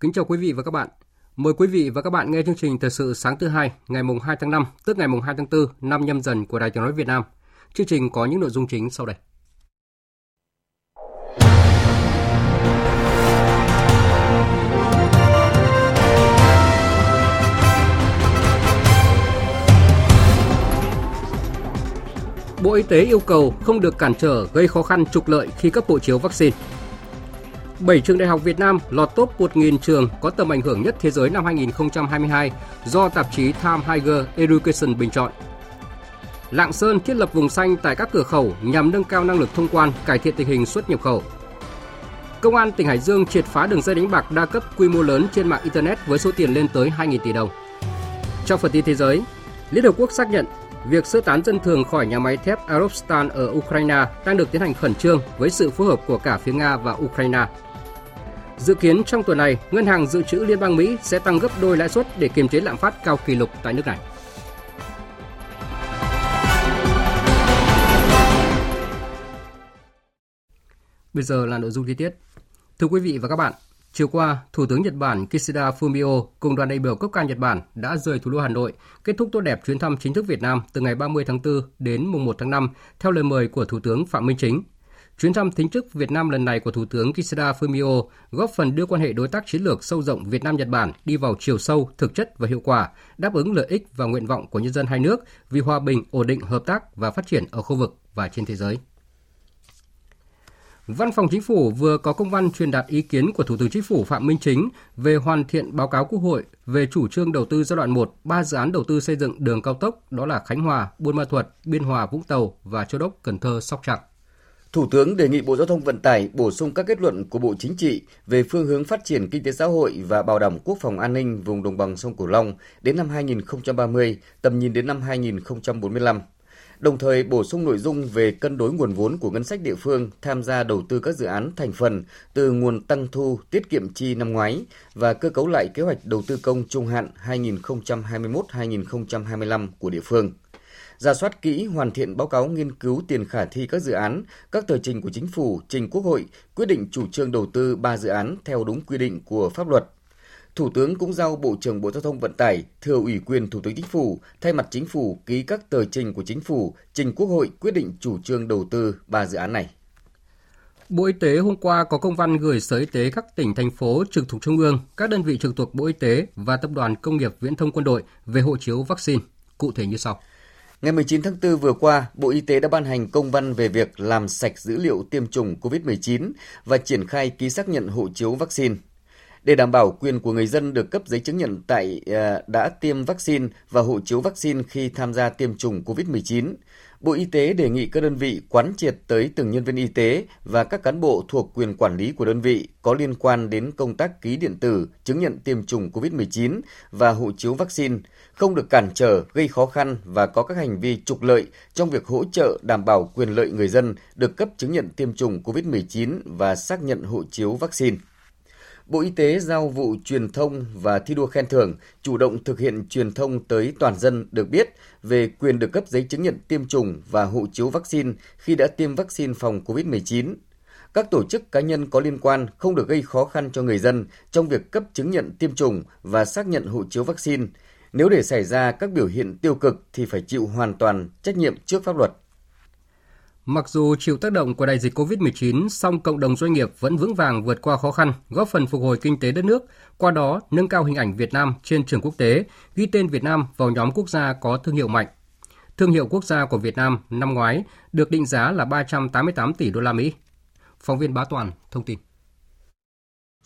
Kính chào quý vị và các bạn. Mời quý vị và các bạn nghe chương trình Thời sự sáng thứ hai, ngày mùng 2 tháng 5, tức ngày mùng 2 tháng 4, năm nhâm dần của Đài Tiếng nói Việt Nam. Chương trình có những nội dung chính sau đây. Bộ Y tế yêu cầu không được cản trở gây khó khăn trục lợi khi cấp hộ chiếu vaccine. 7 trường đại học Việt Nam lọt top 1.000 trường có tầm ảnh hưởng nhất thế giới năm 2022 do tạp chí Time Higher Education bình chọn. Lạng Sơn thiết lập vùng xanh tại các cửa khẩu nhằm nâng cao năng lực thông quan, cải thiện tình hình xuất nhập khẩu. Công an tỉnh Hải Dương triệt phá đường dây đánh bạc đa cấp quy mô lớn trên mạng Internet với số tiền lên tới 2.000 tỷ đồng. Trong phần tin thế giới, Liên Hợp Quốc xác nhận việc sơ tán dân thường khỏi nhà máy thép Arovstan ở Ukraine đang được tiến hành khẩn trương với sự phối hợp của cả phía Nga và Ukraine. Dự kiến trong tuần này, Ngân hàng Dự trữ Liên bang Mỹ sẽ tăng gấp đôi lãi suất để kiềm chế lạm phát cao kỷ lục tại nước này. Bây giờ là nội dung chi tiết. Thưa quý vị và các bạn, chiều qua, Thủ tướng Nhật Bản Kishida Fumio cùng đoàn đại biểu cấp cao Nhật Bản đã rời thủ đô Hà Nội, kết thúc tốt đẹp chuyến thăm chính thức Việt Nam từ ngày 30 tháng 4 đến mùng 1 tháng 5 theo lời mời của Thủ tướng Phạm Minh Chính, Chuyến thăm chính thức Việt Nam lần này của Thủ tướng Kishida Fumio góp phần đưa quan hệ đối tác chiến lược sâu rộng Việt Nam-Nhật Bản đi vào chiều sâu, thực chất và hiệu quả, đáp ứng lợi ích và nguyện vọng của nhân dân hai nước vì hòa bình, ổn định, hợp tác và phát triển ở khu vực và trên thế giới. Văn phòng Chính phủ vừa có công văn truyền đạt ý kiến của Thủ tướng Chính phủ Phạm Minh Chính về hoàn thiện báo cáo Quốc hội về chủ trương đầu tư giai đoạn 1 ba dự án đầu tư xây dựng đường cao tốc đó là Khánh Hòa, Buôn Ma Thuột, Biên Hòa, Vũng Tàu và Châu Đốc, Cần Thơ, Sóc Trăng. Thủ tướng đề nghị Bộ Giao thông Vận tải bổ sung các kết luận của Bộ Chính trị về phương hướng phát triển kinh tế xã hội và bảo đảm quốc phòng an ninh vùng đồng bằng sông Cửu Long đến năm 2030, tầm nhìn đến năm 2045. Đồng thời bổ sung nội dung về cân đối nguồn vốn của ngân sách địa phương tham gia đầu tư các dự án thành phần từ nguồn tăng thu tiết kiệm chi năm ngoái và cơ cấu lại kế hoạch đầu tư công trung hạn 2021-2025 của địa phương ra soát kỹ hoàn thiện báo cáo nghiên cứu tiền khả thi các dự án, các tờ trình của chính phủ trình Quốc hội quyết định chủ trương đầu tư 3 dự án theo đúng quy định của pháp luật. Thủ tướng cũng giao Bộ trưởng Bộ Giao thông Vận tải thừa ủy quyền Thủ tướng Chính phủ thay mặt chính phủ ký các tờ trình của chính phủ trình Quốc hội quyết định chủ trương đầu tư 3 dự án này. Bộ Y tế hôm qua có công văn gửi Sở Y tế các tỉnh, thành phố trực thuộc Trung ương, các đơn vị trực thuộc Bộ Y tế và Tập đoàn Công nghiệp Viễn thông Quân đội về hộ chiếu vaccine. Cụ thể như sau. Ngày 19 tháng 4 vừa qua, Bộ Y tế đã ban hành công văn về việc làm sạch dữ liệu tiêm chủng COVID-19 và triển khai ký xác nhận hộ chiếu vaccine. Để đảm bảo quyền của người dân được cấp giấy chứng nhận tại ờ, đã tiêm vaccine và hộ chiếu vaccine khi tham gia tiêm chủng COVID-19, Bộ Y tế đề nghị các đơn vị quán triệt tới từng nhân viên y tế và các cán bộ thuộc quyền quản lý của đơn vị có liên quan đến công tác ký điện tử, chứng nhận tiêm chủng COVID-19 và hộ chiếu vaccine, không được cản trở, gây khó khăn và có các hành vi trục lợi trong việc hỗ trợ đảm bảo quyền lợi người dân được cấp chứng nhận tiêm chủng COVID-19 và xác nhận hộ chiếu vaccine. Bộ Y tế giao vụ truyền thông và thi đua khen thưởng, chủ động thực hiện truyền thông tới toàn dân được biết về quyền được cấp giấy chứng nhận tiêm chủng và hộ chiếu vaccine khi đã tiêm vaccine phòng COVID-19. Các tổ chức cá nhân có liên quan không được gây khó khăn cho người dân trong việc cấp chứng nhận tiêm chủng và xác nhận hộ chiếu vaccine. Nếu để xảy ra các biểu hiện tiêu cực thì phải chịu hoàn toàn trách nhiệm trước pháp luật. Mặc dù chịu tác động của đại dịch COVID-19, song cộng đồng doanh nghiệp vẫn vững vàng vượt qua khó khăn, góp phần phục hồi kinh tế đất nước, qua đó nâng cao hình ảnh Việt Nam trên trường quốc tế, ghi tên Việt Nam vào nhóm quốc gia có thương hiệu mạnh. Thương hiệu quốc gia của Việt Nam năm ngoái được định giá là 388 tỷ đô la Mỹ. Phóng viên Bá Toàn thông tin.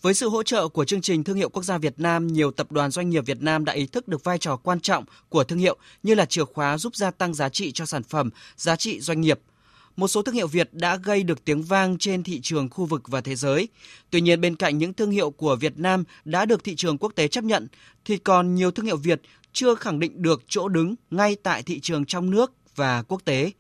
Với sự hỗ trợ của chương trình Thương hiệu Quốc gia Việt Nam, nhiều tập đoàn doanh nghiệp Việt Nam đã ý thức được vai trò quan trọng của thương hiệu như là chìa khóa giúp gia tăng giá trị cho sản phẩm, giá trị doanh nghiệp. Một số thương hiệu Việt đã gây được tiếng vang trên thị trường khu vực và thế giới. Tuy nhiên bên cạnh những thương hiệu của Việt Nam đã được thị trường quốc tế chấp nhận thì còn nhiều thương hiệu Việt chưa khẳng định được chỗ đứng ngay tại thị trường trong nước và quốc tế.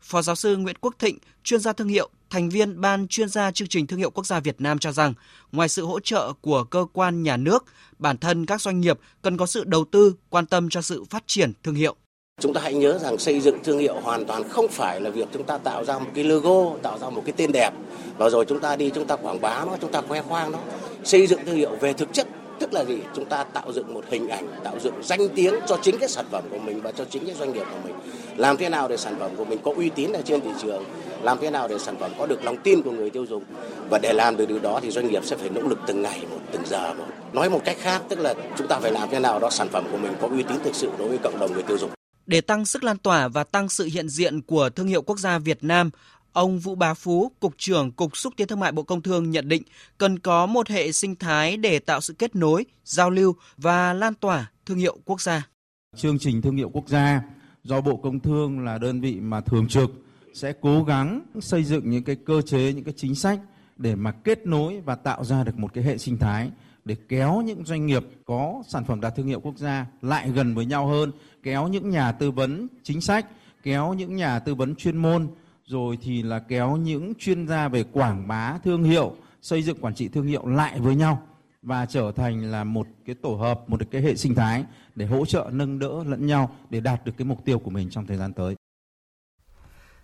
Phó giáo sư Nguyễn Quốc Thịnh, chuyên gia thương hiệu, thành viên Ban chuyên gia chương trình thương hiệu quốc gia Việt Nam cho rằng, ngoài sự hỗ trợ của cơ quan nhà nước, bản thân các doanh nghiệp cần có sự đầu tư, quan tâm cho sự phát triển thương hiệu. Chúng ta hãy nhớ rằng xây dựng thương hiệu hoàn toàn không phải là việc chúng ta tạo ra một cái logo, tạo ra một cái tên đẹp. Và rồi chúng ta đi chúng ta quảng bá nó, chúng ta khoe khoang nó. Xây dựng thương hiệu về thực chất tức là gì? Chúng ta tạo dựng một hình ảnh tạo dựng danh tiếng cho chính cái sản phẩm của mình và cho chính cái doanh nghiệp của mình. Làm thế nào để sản phẩm của mình có uy tín ở trên thị trường? Làm thế nào để sản phẩm có được lòng tin của người tiêu dùng? Và để làm được điều đó thì doanh nghiệp sẽ phải nỗ lực từng ngày một từng giờ một. Nói một cách khác tức là chúng ta phải làm thế nào đó sản phẩm của mình có uy tín thực sự đối với cộng đồng người tiêu dùng để tăng sức lan tỏa và tăng sự hiện diện của thương hiệu quốc gia Việt Nam, Ông Vũ Bá Phú, Cục trưởng Cục Xúc tiến Thương mại Bộ Công Thương nhận định cần có một hệ sinh thái để tạo sự kết nối, giao lưu và lan tỏa thương hiệu quốc gia. Chương trình thương hiệu quốc gia do Bộ Công Thương là đơn vị mà thường trực sẽ cố gắng xây dựng những cái cơ chế, những cái chính sách để mà kết nối và tạo ra được một cái hệ sinh thái để kéo những doanh nghiệp có sản phẩm đạt thương hiệu quốc gia lại gần với nhau hơn, kéo những nhà tư vấn chính sách, kéo những nhà tư vấn chuyên môn rồi thì là kéo những chuyên gia về quảng bá thương hiệu, xây dựng quản trị thương hiệu lại với nhau và trở thành là một cái tổ hợp, một cái hệ sinh thái để hỗ trợ nâng đỡ lẫn nhau để đạt được cái mục tiêu của mình trong thời gian tới.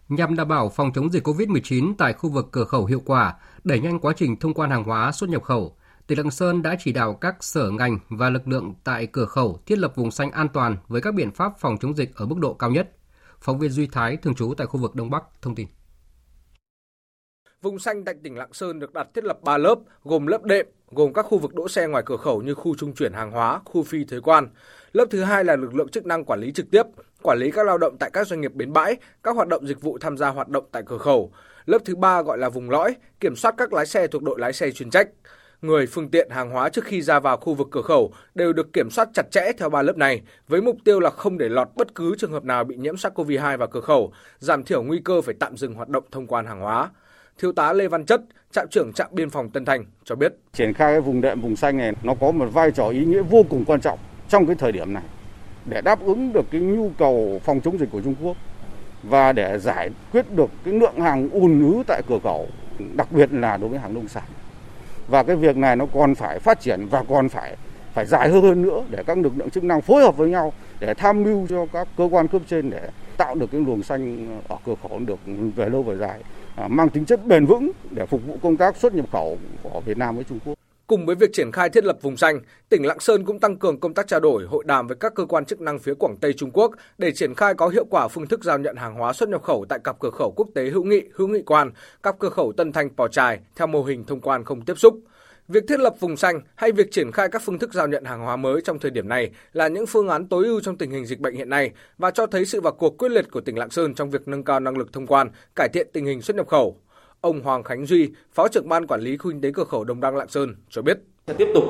Nhằm đảm bảo phòng chống dịch COVID-19 tại khu vực cửa khẩu hiệu quả, đẩy nhanh quá trình thông quan hàng hóa xuất nhập khẩu, tỉnh Lạng Sơn đã chỉ đạo các sở ngành và lực lượng tại cửa khẩu thiết lập vùng xanh an toàn với các biện pháp phòng chống dịch ở mức độ cao nhất. Phóng viên Duy Thái thường trú tại khu vực Đông Bắc thông tin. Vùng xanh tại tỉnh Lạng Sơn được đặt thiết lập 3 lớp, gồm lớp đệm, gồm các khu vực đỗ xe ngoài cửa khẩu như khu trung chuyển hàng hóa, khu phi thuế quan. Lớp thứ hai là lực lượng chức năng quản lý trực tiếp, quản lý các lao động tại các doanh nghiệp bến bãi, các hoạt động dịch vụ tham gia hoạt động tại cửa khẩu. Lớp thứ ba gọi là vùng lõi, kiểm soát các lái xe thuộc đội lái xe chuyên trách người, phương tiện, hàng hóa trước khi ra vào khu vực cửa khẩu đều được kiểm soát chặt chẽ theo ba lớp này, với mục tiêu là không để lọt bất cứ trường hợp nào bị nhiễm SARS-CoV-2 vào cửa khẩu, giảm thiểu nguy cơ phải tạm dừng hoạt động thông quan hàng hóa. Thiếu tá Lê Văn Chất, trạm trưởng trạm biên phòng Tân Thành cho biết. Triển khai cái vùng đệm vùng xanh này nó có một vai trò ý nghĩa vô cùng quan trọng trong cái thời điểm này để đáp ứng được cái nhu cầu phòng chống dịch của Trung Quốc và để giải quyết được cái lượng hàng ùn ứ tại cửa khẩu, đặc biệt là đối với hàng nông sản và cái việc này nó còn phải phát triển và còn phải phải dài hơn nữa để các lực lượng chức năng phối hợp với nhau để tham mưu cho các cơ quan cấp trên để tạo được cái luồng xanh ở cửa khẩu được về lâu về dài à, mang tính chất bền vững để phục vụ công tác xuất nhập khẩu của Việt Nam với Trung Quốc. Cùng với việc triển khai thiết lập vùng xanh, tỉnh Lạng Sơn cũng tăng cường công tác trao đổi, hội đàm với các cơ quan chức năng phía Quảng Tây Trung Quốc để triển khai có hiệu quả phương thức giao nhận hàng hóa xuất nhập khẩu tại cặp cửa khẩu quốc tế hữu nghị, hữu nghị quan, cặp cửa khẩu Tân Thanh Pò Trài theo mô hình thông quan không tiếp xúc. Việc thiết lập vùng xanh hay việc triển khai các phương thức giao nhận hàng hóa mới trong thời điểm này là những phương án tối ưu trong tình hình dịch bệnh hiện nay và cho thấy sự vào cuộc quyết liệt của tỉnh Lạng Sơn trong việc nâng cao năng lực thông quan, cải thiện tình hình xuất nhập khẩu. Ông Hoàng Khánh Duy, Phó trưởng ban quản lý khu kinh tế cửa khẩu Đồng Đăng Lạng Sơn cho biết. Sẽ tiếp tục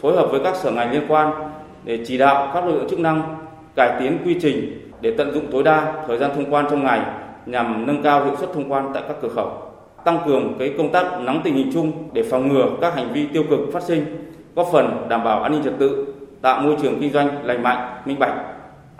phối hợp với các sở ngành liên quan để chỉ đạo các lực lượng chức năng cải tiến quy trình để tận dụng tối đa thời gian thông quan trong ngày nhằm nâng cao hiệu suất thông quan tại các cửa khẩu tăng cường cái công tác nắm tình hình chung để phòng ngừa các hành vi tiêu cực phát sinh, góp phần đảm bảo an ninh trật tự, tạo môi trường kinh doanh lành mạnh, minh bạch.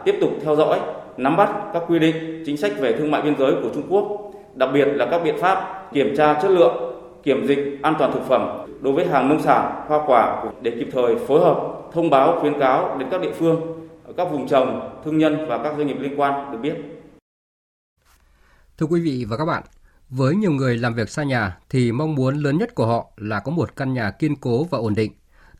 Tiếp tục theo dõi, nắm bắt các quy định, chính sách về thương mại biên giới của Trung Quốc, đặc biệt là các biện pháp kiểm tra chất lượng, kiểm dịch an toàn thực phẩm đối với hàng nông sản, hoa quả để kịp thời phối hợp thông báo khuyến cáo đến các địa phương, các vùng trồng, thương nhân và các doanh nghiệp liên quan được biết. Thưa quý vị và các bạn, với nhiều người làm việc xa nhà thì mong muốn lớn nhất của họ là có một căn nhà kiên cố và ổn định.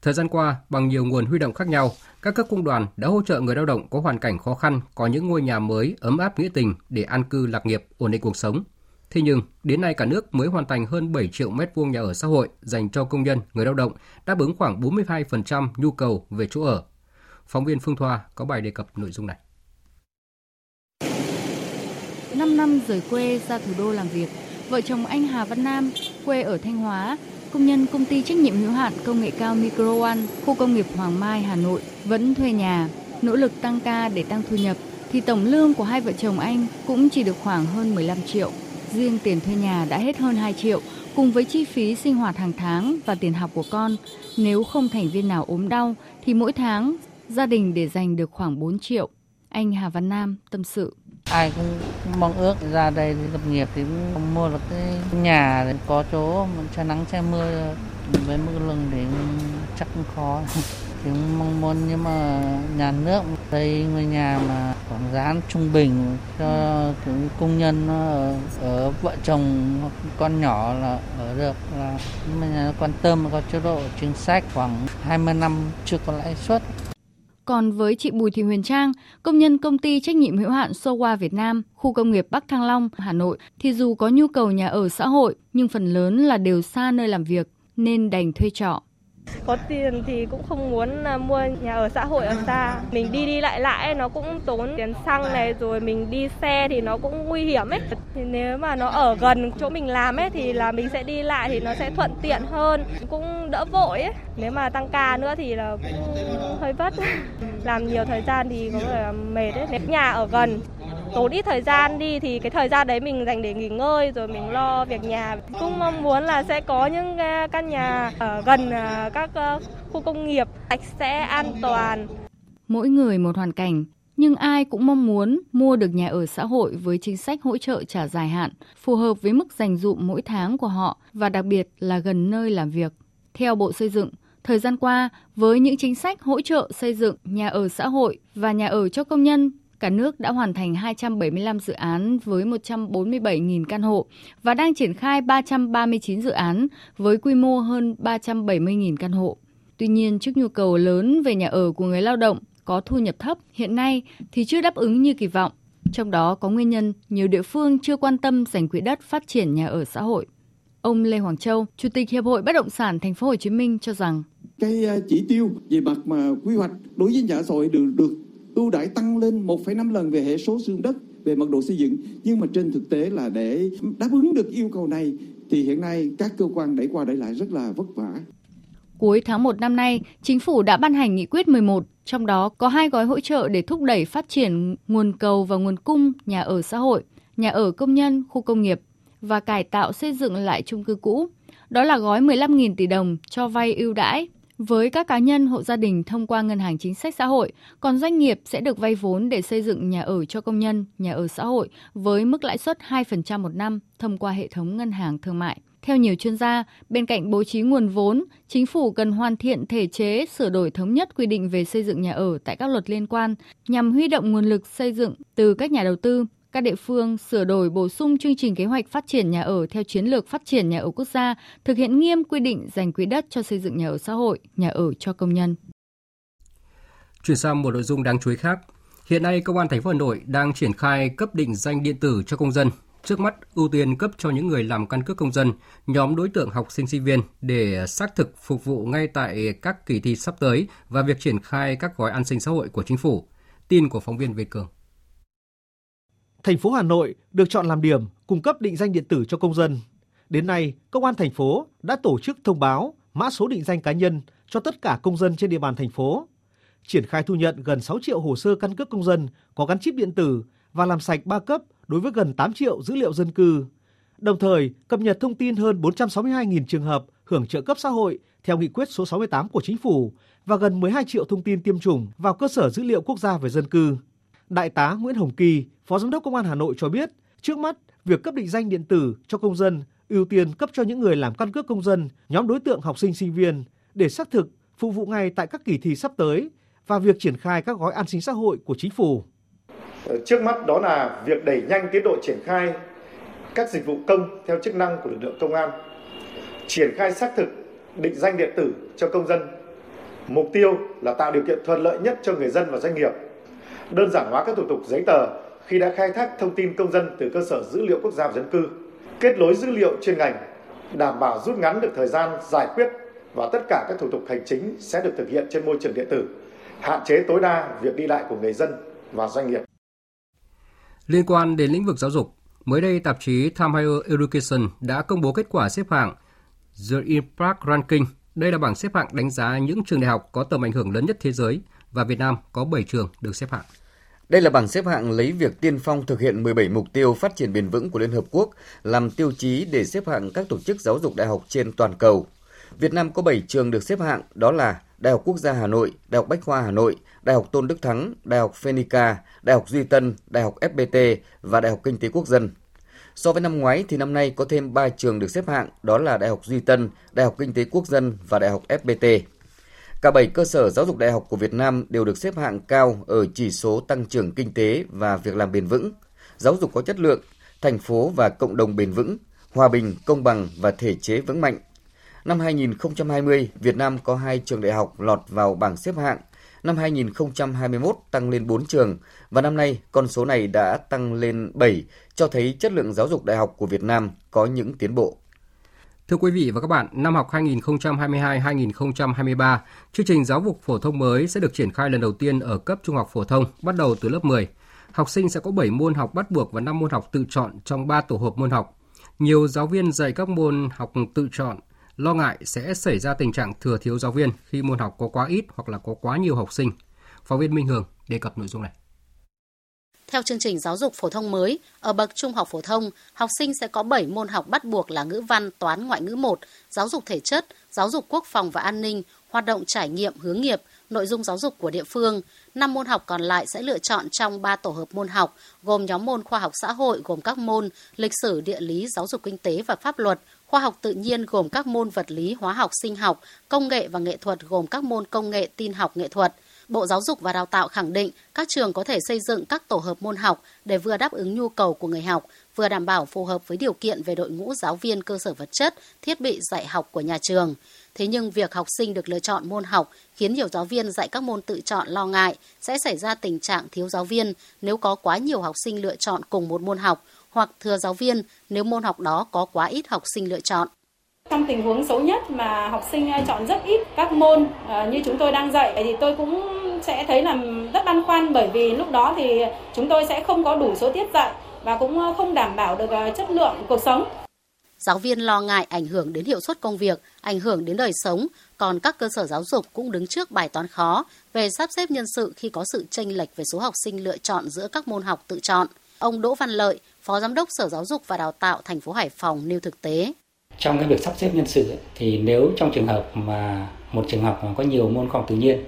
Thời gian qua, bằng nhiều nguồn huy động khác nhau, các cấp công đoàn đã hỗ trợ người lao động có hoàn cảnh khó khăn có những ngôi nhà mới ấm áp nghĩa tình để an cư lạc nghiệp, ổn định cuộc sống. Thế nhưng, đến nay cả nước mới hoàn thành hơn 7 triệu mét vuông nhà ở xã hội dành cho công nhân, người lao động, đáp ứng khoảng 42% nhu cầu về chỗ ở. Phóng viên Phương Thoa có bài đề cập nội dung này. 5 năm rời quê ra thủ đô làm việc, vợ chồng anh Hà Văn Nam, quê ở Thanh Hóa, công nhân công ty trách nhiệm hữu hạn công nghệ cao Micro One, khu công nghiệp Hoàng Mai, Hà Nội vẫn thuê nhà, nỗ lực tăng ca để tăng thu nhập thì tổng lương của hai vợ chồng anh cũng chỉ được khoảng hơn 15 triệu. Riêng tiền thuê nhà đã hết hơn 2 triệu, cùng với chi phí sinh hoạt hàng tháng và tiền học của con. Nếu không thành viên nào ốm đau thì mỗi tháng gia đình để dành được khoảng 4 triệu. Anh Hà Văn Nam tâm sự. Ai cũng mong ước ra đây lập nghiệp thì mua được cái nhà để có chỗ che nắng che mưa với mức lương thì chắc cũng khó. thì mong muốn nhưng mà nhà nước xây ngôi nhà mà khoảng giá trung bình cho những công nhân ở, ở vợ chồng con nhỏ là ở được là quan tâm có chế độ chính sách khoảng 20 năm chưa có lãi suất còn với chị Bùi Thị Huyền Trang, công nhân công ty trách nhiệm hữu hạn Sowa Việt Nam, khu công nghiệp Bắc Thăng Long, Hà Nội, thì dù có nhu cầu nhà ở xã hội, nhưng phần lớn là đều xa nơi làm việc, nên đành thuê trọ. Có tiền thì cũng không muốn à, mua nhà ở xã hội ở xa. Mình đi đi lại lại nó cũng tốn tiền xăng này rồi mình đi xe thì nó cũng nguy hiểm ấy. Thì nếu mà nó ở gần chỗ mình làm ấy thì là mình sẽ đi lại thì nó sẽ thuận tiện hơn, cũng đỡ vội ấy. Nếu mà tăng ca nữa thì là cũng hơi vất. Làm nhiều thời gian thì có thể là mệt ấy. Nếu nhà ở gần tốn ít thời gian đi thì cái thời gian đấy mình dành để nghỉ ngơi rồi mình lo việc nhà. Cũng mong muốn là sẽ có những à, căn nhà ở gần à, các ờ, khu công nghiệp sạch sẽ, an toàn. Mỗi người một hoàn cảnh, nhưng ai cũng mong muốn mua được nhà ở xã hội với chính sách hỗ trợ trả dài hạn, phù hợp với mức dành dụm mỗi tháng của họ và đặc biệt là gần nơi làm việc. Theo Bộ Xây dựng, thời gian qua, với những chính sách hỗ trợ xây dựng nhà ở xã hội và nhà ở cho công nhân cả nước đã hoàn thành 275 dự án với 147.000 căn hộ và đang triển khai 339 dự án với quy mô hơn 370.000 căn hộ. Tuy nhiên, trước nhu cầu lớn về nhà ở của người lao động có thu nhập thấp hiện nay thì chưa đáp ứng như kỳ vọng. Trong đó có nguyên nhân nhiều địa phương chưa quan tâm dành quỹ đất phát triển nhà ở xã hội. Ông Lê Hoàng Châu, Chủ tịch Hiệp hội Bất động sản Thành phố Hồ Chí Minh cho rằng cái ờ, chỉ tiêu về mặt mà quy hoạch đối với nhà xã hội được được ưu đãi tăng lên 1,5 lần về hệ số sử dụng đất về mật độ xây dựng nhưng mà trên thực tế là để đáp ứng được yêu cầu này thì hiện nay các cơ quan đẩy qua đẩy lại rất là vất vả. Cuối tháng 1 năm nay, Chính phủ đã ban hành nghị quyết 11, trong đó có hai gói hỗ trợ để thúc đẩy phát triển nguồn cầu và nguồn cung nhà ở xã hội, nhà ở công nhân, khu công nghiệp và cải tạo xây dựng lại chung cư cũ. Đó là gói 15.000 tỷ đồng cho vay ưu đãi với các cá nhân hộ gia đình thông qua ngân hàng chính sách xã hội, còn doanh nghiệp sẽ được vay vốn để xây dựng nhà ở cho công nhân, nhà ở xã hội với mức lãi suất 2% một năm thông qua hệ thống ngân hàng thương mại. Theo nhiều chuyên gia, bên cạnh bố trí nguồn vốn, chính phủ cần hoàn thiện thể chế sửa đổi thống nhất quy định về xây dựng nhà ở tại các luật liên quan nhằm huy động nguồn lực xây dựng từ các nhà đầu tư, các địa phương sửa đổi bổ sung chương trình kế hoạch phát triển nhà ở theo chiến lược phát triển nhà ở quốc gia, thực hiện nghiêm quy định dành quỹ đất cho xây dựng nhà ở xã hội, nhà ở cho công nhân. Chuyển sang một nội dung đáng chú ý khác. Hiện nay, Công an thành phố Hà Nội đang triển khai cấp định danh điện tử cho công dân. Trước mắt, ưu tiên cấp cho những người làm căn cước công dân, nhóm đối tượng học sinh sinh viên để xác thực phục vụ ngay tại các kỳ thi sắp tới và việc triển khai các gói an sinh xã hội của chính phủ. Tin của phóng viên Việt Cường thành phố Hà Nội được chọn làm điểm cung cấp định danh điện tử cho công dân. Đến nay, Công an thành phố đã tổ chức thông báo mã số định danh cá nhân cho tất cả công dân trên địa bàn thành phố. Triển khai thu nhận gần 6 triệu hồ sơ căn cước công dân có gắn chip điện tử và làm sạch 3 cấp đối với gần 8 triệu dữ liệu dân cư. Đồng thời, cập nhật thông tin hơn 462.000 trường hợp hưởng trợ cấp xã hội theo nghị quyết số 68 của chính phủ và gần 12 triệu thông tin tiêm chủng vào cơ sở dữ liệu quốc gia về dân cư. Đại tá Nguyễn Hồng Kỳ, Phó Giám đốc Công an Hà Nội cho biết, trước mắt, việc cấp định danh điện tử cho công dân ưu tiên cấp cho những người làm căn cước công dân, nhóm đối tượng học sinh sinh viên để xác thực phục vụ ngay tại các kỳ thi sắp tới và việc triển khai các gói an sinh xã hội của chính phủ. Ờ, trước mắt đó là việc đẩy nhanh tiến độ triển khai các dịch vụ công theo chức năng của lực lượng công an, triển khai xác thực định danh điện tử cho công dân. Mục tiêu là tạo điều kiện thuận lợi nhất cho người dân và doanh nghiệp đơn giản hóa các thủ tục giấy tờ khi đã khai thác thông tin công dân từ cơ sở dữ liệu quốc gia về dân cư, kết nối dữ liệu chuyên ngành, đảm bảo rút ngắn được thời gian giải quyết và tất cả các thủ tục hành chính sẽ được thực hiện trên môi trường điện tử, hạn chế tối đa việc đi lại của người dân và doanh nghiệp. Liên quan đến lĩnh vực giáo dục, Mới đây, tạp chí Time Higher Education đã công bố kết quả xếp hạng The Impact Ranking. Đây là bảng xếp hạng đánh giá những trường đại học có tầm ảnh hưởng lớn nhất thế giới và Việt Nam có 7 trường được xếp hạng. Đây là bảng xếp hạng lấy việc tiên phong thực hiện 17 mục tiêu phát triển bền vững của Liên Hợp Quốc làm tiêu chí để xếp hạng các tổ chức giáo dục đại học trên toàn cầu. Việt Nam có 7 trường được xếp hạng, đó là Đại học Quốc gia Hà Nội, Đại học Bách khoa Hà Nội, Đại học Tôn Đức Thắng, Đại học Phenica, Đại học Duy Tân, Đại học FPT và Đại học Kinh tế Quốc dân. So với năm ngoái thì năm nay có thêm 3 trường được xếp hạng, đó là Đại học Duy Tân, Đại học Kinh tế Quốc dân và Đại học FPT. Cả 7 cơ sở giáo dục đại học của Việt Nam đều được xếp hạng cao ở chỉ số tăng trưởng kinh tế và việc làm bền vững, giáo dục có chất lượng, thành phố và cộng đồng bền vững, hòa bình, công bằng và thể chế vững mạnh. Năm 2020, Việt Nam có 2 trường đại học lọt vào bảng xếp hạng. Năm 2021 tăng lên 4 trường và năm nay con số này đã tăng lên 7, cho thấy chất lượng giáo dục đại học của Việt Nam có những tiến bộ. Thưa quý vị và các bạn, năm học 2022-2023, chương trình giáo dục phổ thông mới sẽ được triển khai lần đầu tiên ở cấp trung học phổ thông, bắt đầu từ lớp 10. Học sinh sẽ có 7 môn học bắt buộc và 5 môn học tự chọn trong 3 tổ hợp môn học. Nhiều giáo viên dạy các môn học tự chọn lo ngại sẽ xảy ra tình trạng thừa thiếu giáo viên khi môn học có quá ít hoặc là có quá nhiều học sinh. Phóng viên Minh Hường đề cập nội dung này. Theo chương trình giáo dục phổ thông mới, ở bậc trung học phổ thông, học sinh sẽ có 7 môn học bắt buộc là ngữ văn, toán, ngoại ngữ 1, giáo dục thể chất, giáo dục quốc phòng và an ninh, hoạt động trải nghiệm hướng nghiệp, nội dung giáo dục của địa phương. 5 môn học còn lại sẽ lựa chọn trong 3 tổ hợp môn học, gồm nhóm môn khoa học xã hội gồm các môn lịch sử, địa lý, giáo dục kinh tế và pháp luật, khoa học tự nhiên gồm các môn vật lý, hóa học, sinh học, công nghệ và nghệ thuật gồm các môn công nghệ, tin học, nghệ thuật – Bộ Giáo dục và Đào tạo khẳng định các trường có thể xây dựng các tổ hợp môn học để vừa đáp ứng nhu cầu của người học, vừa đảm bảo phù hợp với điều kiện về đội ngũ giáo viên cơ sở vật chất, thiết bị dạy học của nhà trường. Thế nhưng việc học sinh được lựa chọn môn học khiến nhiều giáo viên dạy các môn tự chọn lo ngại sẽ xảy ra tình trạng thiếu giáo viên nếu có quá nhiều học sinh lựa chọn cùng một môn học hoặc thừa giáo viên nếu môn học đó có quá ít học sinh lựa chọn. Trong tình huống xấu nhất mà học sinh chọn rất ít các môn ờ, như chúng tôi đang dạy thì tôi cũng sẽ thấy là rất băn khoăn bởi vì lúc đó thì chúng tôi sẽ không có đủ số tiết dạy và cũng ờ, không đảm bảo được ờ, chất lượng cuộc sống. Giáo viên lo ngại ảnh hưởng đến hiệu suất công việc, ảnh hưởng đến đời sống, còn các cơ sở giáo dục cũng đứng trước bài toán khó về sắp xếp nhân sự khi có sự chênh lệch về số học sinh lựa chọn giữa các môn học tự chọn. Ông Đỗ Văn Lợi, Phó Giám đốc Sở Giáo dục và Đào tạo thành phố Hải Phòng nêu thực tế trong cái việc sắp xếp nhân sự ấy, thì nếu trong trường hợp mà một trường học mà có nhiều môn khoa học tự nhiên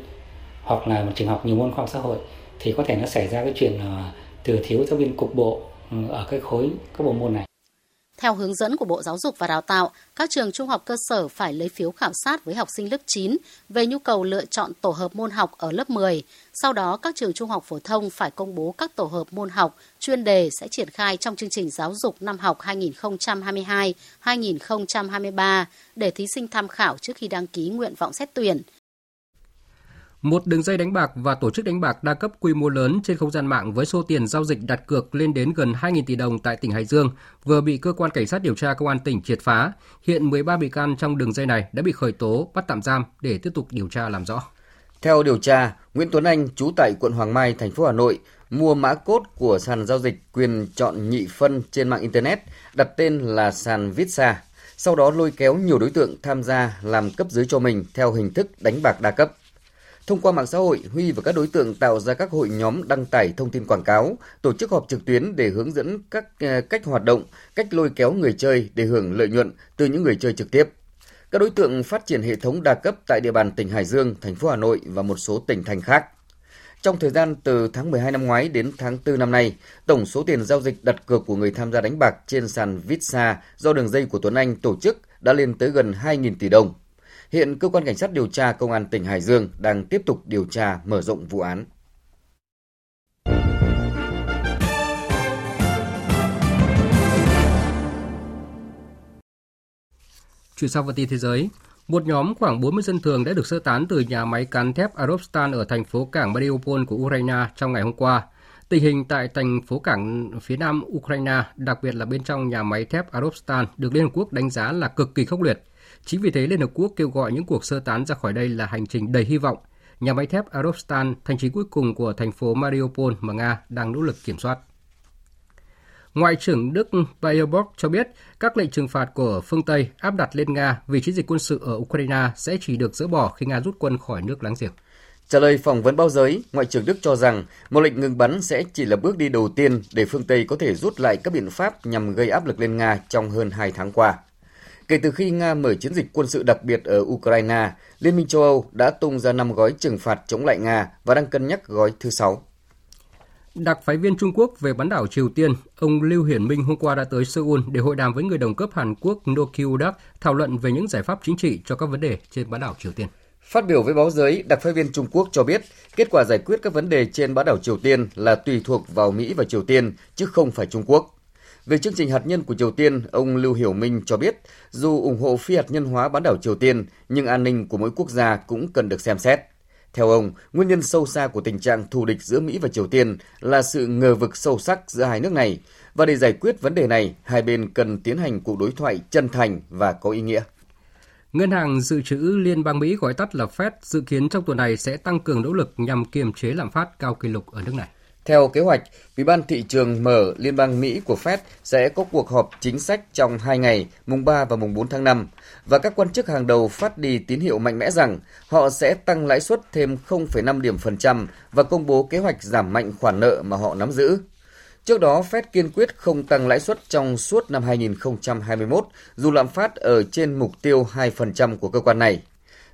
hoặc là một trường học nhiều môn khoa học xã hội thì có thể nó xảy ra cái chuyện là ờ, thừa thiếu giáo viên cục bộ ừ, ở cái khối các bộ môn này theo hướng dẫn của Bộ Giáo dục và Đào tạo, các trường trung học cơ sở phải lấy phiếu khảo sát với học sinh lớp 9 về nhu cầu lựa chọn tổ hợp môn học ở lớp 10. Sau đó, các trường trung học phổ thông phải công bố các tổ hợp môn học chuyên đề sẽ triển khai trong chương trình giáo dục năm học 2022-2023 để thí sinh tham khảo trước khi đăng ký nguyện vọng xét tuyển – một đường dây đánh bạc và tổ chức đánh bạc đa cấp quy mô lớn trên không gian mạng với số tiền giao dịch đặt cược lên đến gần 2.000 tỷ đồng tại tỉnh Hải Dương vừa bị cơ quan cảnh sát điều tra công an tỉnh triệt phá. Hiện 13 bị can trong đường dây này đã bị khởi tố, bắt tạm giam để tiếp tục điều tra làm rõ. Theo điều tra, Nguyễn Tuấn Anh, trú tại quận Hoàng Mai, thành phố Hà Nội, mua mã cốt của sàn giao dịch quyền chọn nhị phân trên mạng Internet, đặt tên là sàn Vitsa. Sau đó lôi kéo nhiều đối tượng tham gia làm cấp dưới cho mình theo hình thức đánh bạc đa cấp. Thông qua mạng xã hội, Huy và các đối tượng tạo ra các hội nhóm đăng tải thông tin quảng cáo, tổ chức họp trực tuyến để hướng dẫn các ờ, cách hoạt động, cách lôi kéo người chơi để hưởng lợi nhuận từ những người chơi trực tiếp. Các đối tượng phát triển hệ thống đa cấp tại địa bàn tỉnh Hải Dương, thành phố Hà Nội và một số tỉnh thành khác. Trong thời gian từ tháng 12 năm ngoái đến tháng 4 năm nay, tổng số tiền giao dịch đặt cược của người tham gia đánh bạc trên sàn Vitsa do đường dây của Tuấn Anh tổ chức đã lên tới gần 2.000 tỷ đồng. Hiện cơ quan cảnh sát điều tra công an tỉnh Hải Dương đang tiếp tục điều tra mở rộng vụ án. Chuyển sang phần tin thế giới, một nhóm khoảng 40 dân thường đã được sơ tán từ nhà máy cán thép Arovstan ở thành phố cảng Mariupol của Ukraine trong ngày hôm qua. Tình hình tại thành phố cảng phía nam Ukraine, đặc biệt là bên trong nhà máy thép Arovstan, được Liên Hợp Quốc đánh giá là cực kỳ khốc liệt. Chính vì thế, Liên Hợp Quốc kêu gọi những cuộc sơ tán ra khỏi đây là hành trình đầy hy vọng. Nhà máy thép Arovstan, thành trì cuối cùng của thành phố Mariupol mà Nga đang nỗ lực kiểm soát. Ngoại trưởng Đức Baerbock cho biết các lệnh trừng phạt của phương Tây áp đặt lên Nga vì chiến dịch quân sự ở Ukraine sẽ chỉ được dỡ bỏ khi Nga rút quân khỏi nước láng giềng. Trả lời phỏng vấn báo giới, Ngoại trưởng Đức cho rằng một lệnh ngừng bắn sẽ chỉ là bước đi đầu tiên để phương Tây có thể rút lại các biện pháp nhằm gây áp lực lên Nga trong hơn 2 tháng qua. Kể từ khi Nga mở chiến dịch quân sự đặc biệt ở Ukraine, Liên minh châu Âu đã tung ra 5 gói trừng phạt chống lại Nga và đang cân nhắc gói thứ 6. Đặc phái viên Trung Quốc về bán đảo Triều Tiên, ông Lưu Hiển Minh hôm qua đã tới Seoul để hội đàm với người đồng cấp Hàn Quốc No Kyu-dak thảo luận về những giải pháp chính trị cho các vấn đề trên bán đảo Triều Tiên. Phát biểu với báo giới, đặc phái viên Trung Quốc cho biết kết quả giải quyết các vấn đề trên bán đảo Triều Tiên là tùy thuộc vào Mỹ và Triều Tiên, chứ không phải Trung Quốc. Về chương trình hạt nhân của Triều Tiên, ông Lưu Hiểu Minh cho biết, dù ủng hộ phi hạt nhân hóa bán đảo Triều Tiên, nhưng an ninh của mỗi quốc gia cũng cần được xem xét. Theo ông, nguyên nhân sâu xa của tình trạng thù địch giữa Mỹ và Triều Tiên là sự ngờ vực sâu sắc giữa hai nước này, và để giải quyết vấn đề này, hai bên cần tiến hành cuộc đối thoại chân thành và có ý nghĩa. Ngân hàng Dự trữ Liên bang Mỹ gọi tắt là Fed dự kiến trong tuần này sẽ tăng cường nỗ lực nhằm kiềm chế lạm phát cao kỷ lục ở nước này. Theo kế hoạch, Ủy ban thị trường mở Liên bang Mỹ của Fed sẽ có cuộc họp chính sách trong hai ngày, mùng 3 và mùng 4 tháng 5, và các quan chức hàng đầu phát đi tín hiệu mạnh mẽ rằng họ sẽ tăng lãi suất thêm 0,5 điểm phần trăm và công bố kế hoạch giảm mạnh khoản nợ mà họ nắm giữ. Trước đó, Fed kiên quyết không tăng lãi suất trong suốt năm 2021, dù lạm phát ở trên mục tiêu 2% của cơ quan này.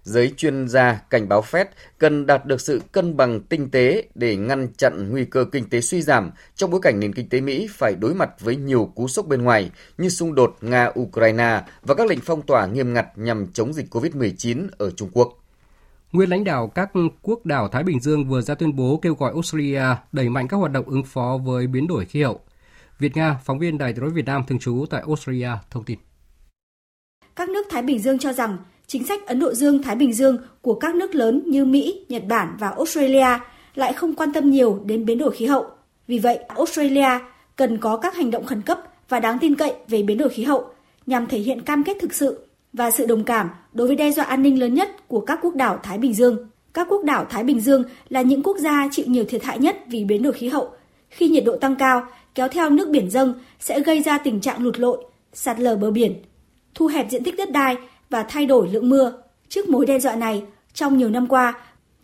Giới chuyên gia cảnh báo Fed cần đạt được sự cân bằng tinh tế để ngăn chặn nguy cơ kinh tế suy giảm trong bối cảnh nền kinh tế Mỹ phải đối mặt với nhiều cú sốc bên ngoài như xung đột Nga-Ukraine và các lệnh phong tỏa nghiêm ngặt nhằm chống dịch COVID-19 ở Trung Quốc. Nguyên lãnh đạo các quốc đảo Thái Bình Dương vừa ra tuyên bố kêu gọi Australia đẩy mạnh các hoạt động ứng phó với biến đổi khí hậu. Việt Nga, phóng viên Đài tiếng nói Việt Nam thường trú tại Australia thông tin. Các nước Thái Bình Dương cho rằng chính sách Ấn Độ Dương-Thái Bình Dương của các nước lớn như Mỹ, Nhật Bản và Australia lại không quan tâm nhiều đến biến đổi khí hậu. Vì vậy, Australia cần có các hành động khẩn cấp và đáng tin cậy về biến đổi khí hậu nhằm thể hiện cam kết thực sự và sự đồng cảm đối với đe dọa an ninh lớn nhất của các quốc đảo Thái Bình Dương. Các quốc đảo Thái Bình Dương là những quốc gia chịu nhiều thiệt hại nhất vì biến đổi khí hậu. Khi nhiệt độ tăng cao, kéo theo nước biển dâng sẽ gây ra tình trạng lụt lội, sạt lở bờ biển, thu hẹp diện tích đất đai và thay đổi lượng mưa. Trước mối đe dọa này, trong nhiều năm qua,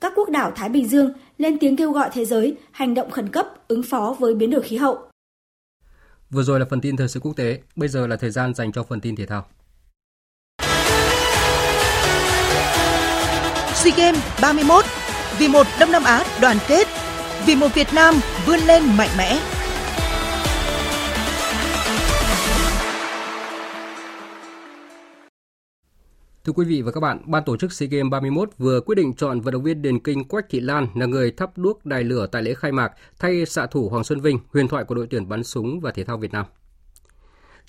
các quốc đảo Thái Bình Dương lên tiếng kêu gọi thế giới hành động khẩn cấp ứng phó với biến đổi khí hậu. Vừa rồi là phần tin thời sự quốc tế, bây giờ là thời gian dành cho phần tin thể thao. SEA Games 31 vì một Đông Nam Á đoàn kết, vì một Việt Nam vươn lên mạnh mẽ. Thưa quý vị và các bạn, ban tổ chức SEA Games 31 vừa quyết định chọn vận động viên điền kinh Quách Thị Lan là người thắp đuốc đài lửa tại lễ khai mạc thay xạ thủ Hoàng Xuân Vinh, huyền thoại của đội tuyển bắn súng và thể thao Việt Nam.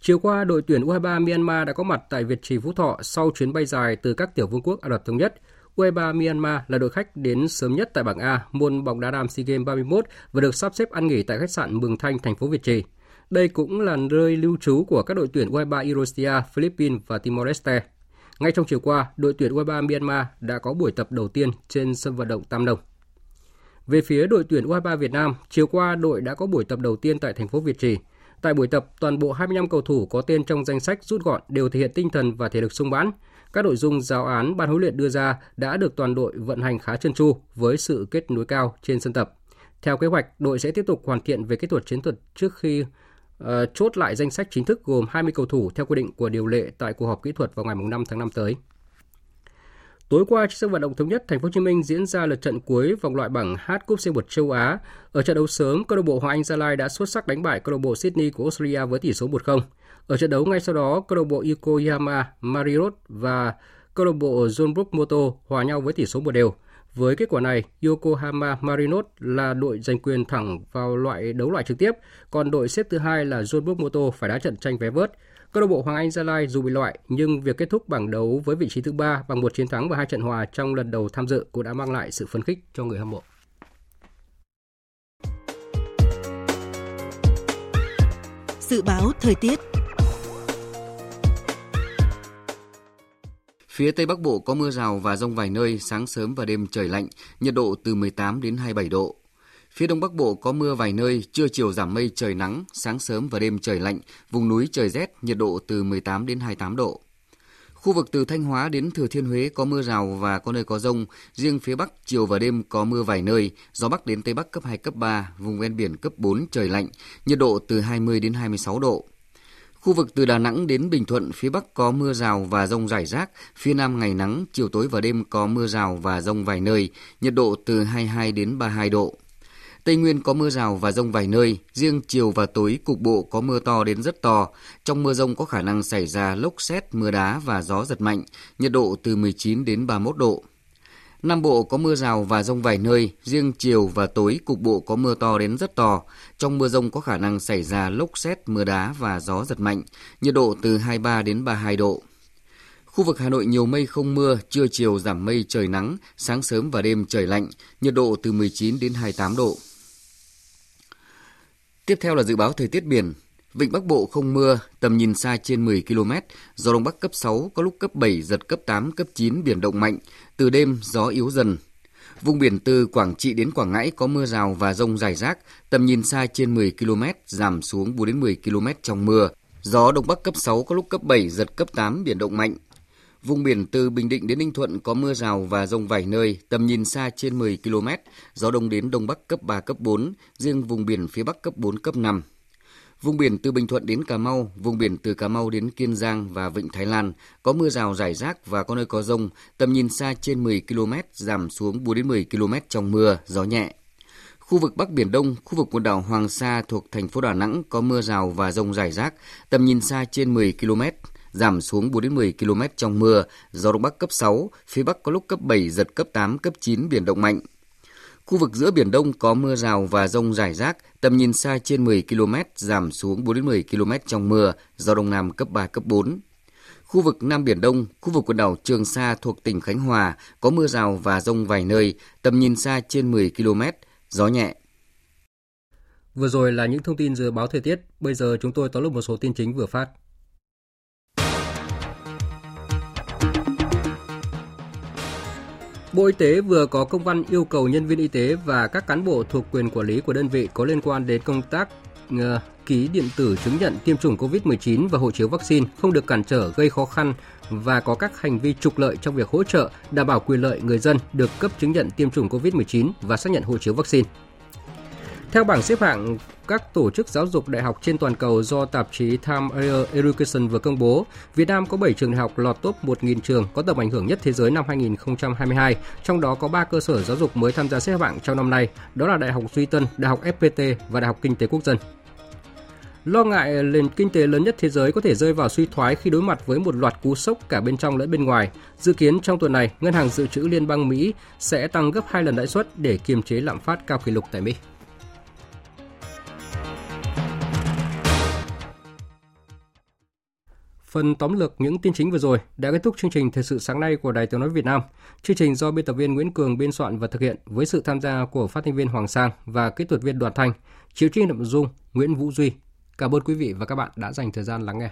Chiều qua, đội tuyển U23 Myanmar đã có mặt tại Việt Trì Phú Thọ sau chuyến bay dài từ các tiểu vương quốc Ả Rập Thống Nhất. U23 Myanmar là đội khách đến sớm nhất tại bảng A môn bóng đá nam SEA Games 31 và được sắp xếp ăn nghỉ tại khách sạn Mường Thanh, thành phố Việt Trì. Đây cũng là nơi lưu trú của các đội tuyển U23 Indonesia, Philippines và Timor-Leste. Ngay trong chiều qua, đội tuyển U23 Myanmar đã có buổi tập đầu tiên trên sân vận động Tam đồng. Về phía đội tuyển U23 Việt Nam, chiều qua đội đã có buổi tập đầu tiên tại thành phố Việt Trì. Tại buổi tập, toàn bộ 25 cầu thủ có tên trong danh sách rút gọn đều thể hiện tinh thần và thể lực sung mãn. Các nội dung giáo án ban huấn luyện đưa ra đã được toàn đội vận hành khá chân tru với sự kết nối cao trên sân tập. Theo kế hoạch, đội sẽ tiếp tục hoàn thiện về kỹ thuật chiến thuật trước khi uh, chốt lại danh sách chính thức gồm 20 cầu thủ theo quy định của điều lệ tại cuộc họp kỹ thuật vào ngày 5 tháng 5 tới. Tối qua trên sân vận động thống nhất Thành phố Hồ Chí Minh diễn ra lượt trận cuối vòng loại bảng H Cúp C1 châu Á. Ở trận đấu sớm, câu lạc bộ Hoàng Anh Gia Lai đã xuất sắc đánh bại câu lạc bộ Sydney của Australia với tỷ số 1-0. Ở trận đấu ngay sau đó, câu lạc bộ Yokohama Mariot và câu lạc bộ Zonbrook Moto hòa nhau với tỷ số một đều. Với kết quả này, Yokohama Marinos là đội giành quyền thẳng vào loại đấu loại trực tiếp, còn đội xếp thứ hai là Jeonbuk Moto phải đá trận tranh vé vớt. Câu lạc bộ Hoàng Anh Gia Lai dù bị loại nhưng việc kết thúc bảng đấu với vị trí thứ ba bằng một chiến thắng và hai trận hòa trong lần đầu tham dự cũng đã mang lại sự phấn khích cho người hâm mộ. Dự báo thời tiết Phía Tây Bắc Bộ có mưa rào và rông vài nơi, sáng sớm và đêm trời lạnh, nhiệt độ từ 18 đến 27 độ. Phía Đông Bắc Bộ có mưa vài nơi, trưa chiều giảm mây trời nắng, sáng sớm và đêm trời lạnh, vùng núi trời rét, nhiệt độ từ 18 đến 28 độ. Khu vực từ Thanh Hóa đến Thừa Thiên Huế có mưa rào và có nơi có rông. Riêng phía Bắc, chiều và đêm có mưa vài nơi. Gió Bắc đến Tây Bắc cấp 2, cấp 3, vùng ven biển cấp 4, trời lạnh. Nhiệt độ từ 20 đến 26 độ. Khu vực từ Đà Nẵng đến Bình Thuận, phía Bắc có mưa rào và rông rải rác. Phía Nam ngày nắng, chiều tối và đêm có mưa rào và rông vài nơi. Nhiệt độ từ 22 đến 32 độ. Tây Nguyên có mưa rào và rông vài nơi, riêng chiều và tối cục bộ có mưa to đến rất to. Trong mưa rông có khả năng xảy ra lốc xét, mưa đá và gió giật mạnh, nhiệt độ từ 19 đến 31 độ. Nam Bộ có mưa rào và rông vài nơi, riêng chiều và tối cục bộ có mưa to đến rất to. Trong mưa rông có khả năng xảy ra lốc xét, mưa đá và gió giật mạnh, nhiệt độ từ 23 đến 32 độ. Khu vực Hà Nội nhiều mây không mưa, trưa chiều giảm mây trời nắng, sáng sớm và đêm trời lạnh, nhiệt độ từ 19 đến 28 độ. Tiếp theo là dự báo thời tiết biển. Vịnh Bắc Bộ không mưa, tầm nhìn xa trên 10 km, gió Đông Bắc cấp 6, có lúc cấp 7, giật cấp 8, cấp 9, biển động mạnh. Từ đêm, gió yếu dần. Vùng biển từ Quảng Trị đến Quảng Ngãi có mưa rào và rông rải rác, tầm nhìn xa trên 10 km, giảm xuống 4 đến 10 km trong mưa. Gió Đông Bắc cấp 6, có lúc cấp 7, giật cấp 8, biển động mạnh. Vùng biển từ Bình Định đến Ninh Thuận có mưa rào và rông vài nơi, tầm nhìn xa trên 10 km, gió đông đến đông bắc cấp 3, cấp 4, riêng vùng biển phía bắc cấp 4, cấp 5. Vùng biển từ Bình Thuận đến Cà Mau, vùng biển từ Cà Mau đến Kiên Giang và Vịnh Thái Lan có mưa rào rải rác và có nơi có rông, tầm nhìn xa trên 10 km, giảm xuống 4 đến 10 km trong mưa, gió nhẹ. Khu vực Bắc Biển Đông, khu vực quần đảo Hoàng Sa thuộc thành phố Đà Nẵng có mưa rào và rông rải rác, tầm nhìn xa trên 10 km, giảm xuống 4 đến 10 km trong mưa, gió đông bắc cấp 6, phía bắc có lúc cấp 7 giật cấp 8 cấp 9 biển động mạnh. Khu vực giữa biển Đông có mưa rào và rông rải rác, tầm nhìn xa trên 10 km, giảm xuống 4 đến 10 km trong mưa, gió đông nam cấp 3 cấp 4. Khu vực Nam Biển Đông, khu vực quần đảo Trường Sa thuộc tỉnh Khánh Hòa có mưa rào và rông vài nơi, tầm nhìn xa trên 10 km, gió nhẹ. Vừa rồi là những thông tin dự báo thời tiết, bây giờ chúng tôi tóm lược một số tin chính vừa phát. Bộ Y tế vừa có công văn yêu cầu nhân viên y tế và các cán bộ thuộc quyền quản lý của đơn vị có liên quan đến công tác uh, ký điện tử chứng nhận tiêm chủng COVID-19 và hộ chiếu vaccine không được cản trở gây khó khăn và có các hành vi trục lợi trong việc hỗ trợ đảm bảo quyền lợi người dân được cấp chứng nhận tiêm chủng COVID-19 và xác nhận hộ chiếu vaccine. Theo bảng xếp hạng các tổ chức giáo dục đại học trên toàn cầu do tạp chí Time Education vừa công bố, Việt Nam có 7 trường đại học lọt top 1.000 trường có tầm ảnh hưởng nhất thế giới năm 2022, trong đó có 3 cơ sở giáo dục mới tham gia xếp hạng trong năm nay, đó là Đại học Duy Tân, Đại học FPT và Đại học Kinh tế Quốc dân. Lo ngại nền kinh tế lớn nhất thế giới có thể rơi vào suy thoái khi đối mặt với một loạt cú sốc cả bên trong lẫn bên ngoài. Dự kiến trong tuần này, Ngân hàng Dự trữ Liên bang Mỹ sẽ tăng gấp 2 lần lãi suất để kiềm chế lạm phát cao kỷ lục tại Mỹ. Phần tóm lược những tin chính vừa rồi đã kết thúc chương trình Thời sự sáng nay của Đài Tiếng Nói Việt Nam. Chương trình do biên tập viên Nguyễn Cường biên soạn và thực hiện với sự tham gia của phát thanh viên Hoàng Sang và kỹ thuật viên Đoàn Thanh, chịu trách nhiệm nội dung Nguyễn Vũ Duy. Cảm ơn quý vị và các bạn đã dành thời gian lắng nghe.